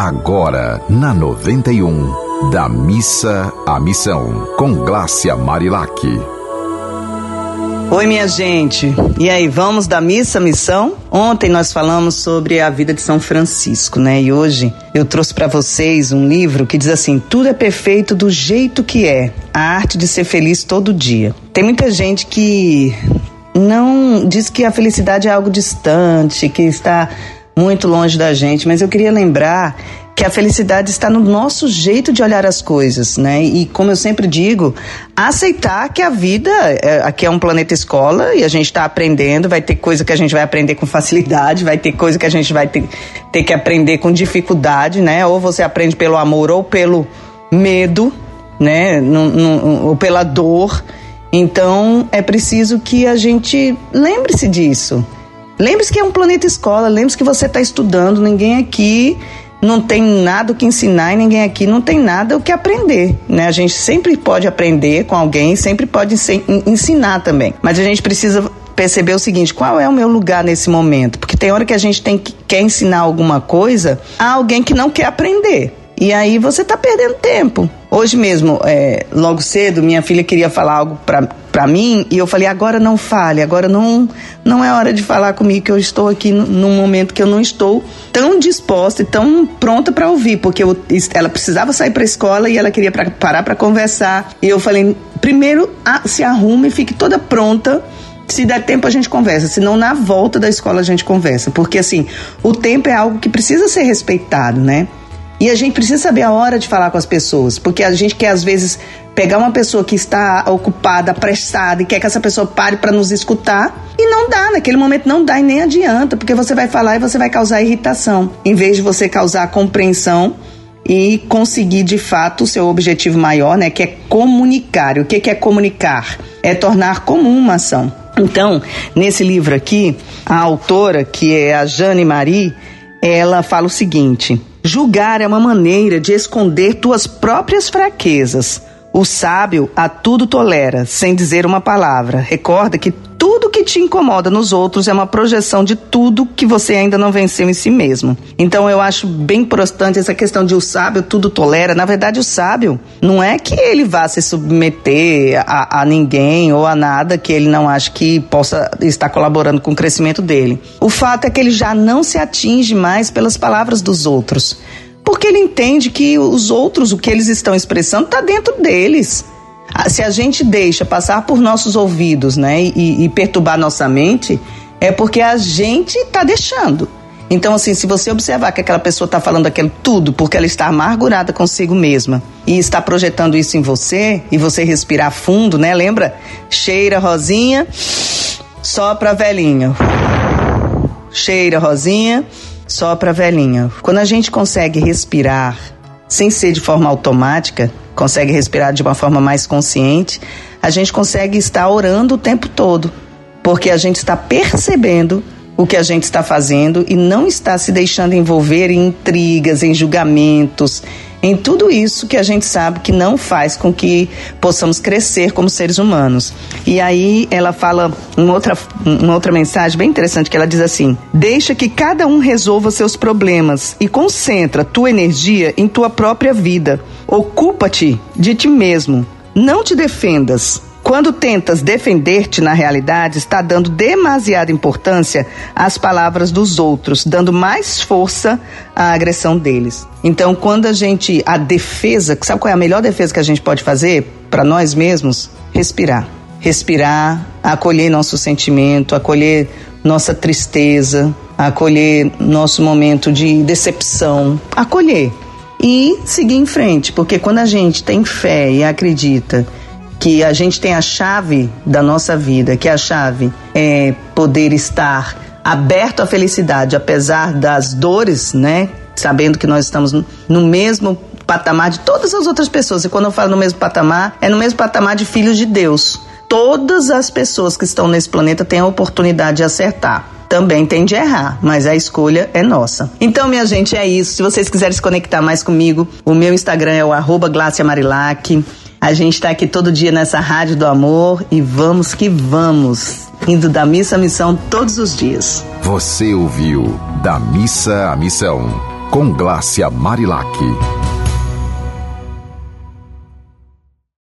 agora na 91, da missa à missão, com Glácia Marilac. Oi, minha gente. E aí, vamos da missa à missão? Ontem nós falamos sobre a vida de São Francisco, né? E hoje eu trouxe para vocês um livro que diz assim: Tudo é perfeito do jeito que é, a arte de ser feliz todo dia. Tem muita gente que não diz que a felicidade é algo distante, que está muito longe da gente, mas eu queria lembrar que a felicidade está no nosso jeito de olhar as coisas, né? E como eu sempre digo, aceitar que a vida é, aqui é um planeta escola e a gente está aprendendo, vai ter coisa que a gente vai aprender com facilidade, vai ter coisa que a gente vai ter, ter que aprender com dificuldade, né? Ou você aprende pelo amor ou pelo medo, né? ou pela dor. Então é preciso que a gente lembre-se disso. Lembre-se que é um planeta escola, lembre-se que você está estudando, ninguém aqui não tem nada o que ensinar e ninguém aqui não tem nada o que aprender, né? A gente sempre pode aprender com alguém, sempre pode ensinar também. Mas a gente precisa perceber o seguinte, qual é o meu lugar nesse momento? Porque tem hora que a gente tem que quer ensinar alguma coisa a alguém que não quer aprender. E aí você está perdendo tempo. Hoje mesmo, é, logo cedo, minha filha queria falar algo para mim e eu falei: agora não fale, agora não, não é hora de falar comigo, que eu estou aqui num momento que eu não estou tão disposta e tão pronta para ouvir, porque eu, ela precisava sair para a escola e ela queria pra, parar para conversar. E eu falei: primeiro se arrume e fique toda pronta se der tempo a gente conversa, senão na volta da escola a gente conversa, porque assim, o tempo é algo que precisa ser respeitado, né? E a gente precisa saber a hora de falar com as pessoas, porque a gente quer às vezes pegar uma pessoa que está ocupada, apressada e quer que essa pessoa pare para nos escutar e não dá, naquele momento não dá e nem adianta, porque você vai falar e você vai causar irritação, em vez de você causar compreensão e conseguir de fato o seu objetivo maior, né, que é comunicar. E o que é comunicar? É tornar comum uma ação. Então, nesse livro aqui, a autora, que é a Jane Marie, ela fala o seguinte: Julgar é uma maneira de esconder tuas próprias fraquezas. O sábio a tudo tolera, sem dizer uma palavra. Recorda que tudo que te incomoda nos outros é uma projeção de tudo que você ainda não venceu em si mesmo. Então eu acho bem importante essa questão de o sábio tudo tolera. Na verdade, o sábio não é que ele vá se submeter a, a ninguém ou a nada que ele não acha que possa estar colaborando com o crescimento dele. O fato é que ele já não se atinge mais pelas palavras dos outros. Porque ele entende que os outros, o que eles estão expressando, está dentro deles. Se a gente deixa passar por nossos ouvidos, né, e, e perturbar nossa mente, é porque a gente está deixando. Então, assim, se você observar que aquela pessoa está falando aquilo tudo porque ela está amargurada consigo mesma e está projetando isso em você, e você respirar fundo, né? Lembra? Cheira rosinha, sopra velhinha. Cheira rosinha, sopra velhinha. Quando a gente consegue respirar sem ser de forma automática, consegue respirar de uma forma mais consciente, a gente consegue estar orando o tempo todo, porque a gente está percebendo o que a gente está fazendo e não está se deixando envolver em intrigas, em julgamentos, em tudo isso que a gente sabe que não faz com que possamos crescer como seres humanos. E aí ela fala uma outra, uma outra mensagem bem interessante que ela diz assim: deixa que cada um resolva seus problemas e concentra tua energia em tua própria vida. Ocupa-te de ti mesmo. Não te defendas. Quando tentas defender-te na realidade, está dando demasiada importância às palavras dos outros, dando mais força à agressão deles. Então, quando a gente. A defesa, sabe qual é a melhor defesa que a gente pode fazer para nós mesmos? Respirar. Respirar, acolher nosso sentimento, acolher nossa tristeza, acolher nosso momento de decepção. Acolher e seguir em frente, porque quando a gente tem fé e acredita que a gente tem a chave da nossa vida, que a chave é poder estar aberto à felicidade, apesar das dores, né? Sabendo que nós estamos no mesmo patamar de todas as outras pessoas. E quando eu falo no mesmo patamar, é no mesmo patamar de filhos de Deus. Todas as pessoas que estão nesse planeta têm a oportunidade de acertar também tem de errar, mas a escolha é nossa. Então, minha gente, é isso. Se vocês quiserem se conectar mais comigo, o meu Instagram é o Marilac. A gente está aqui todo dia nessa Rádio do Amor e vamos que vamos. Indo da missa à missão todos os dias. Você ouviu Da Missa à Missão com Glácia Marilac.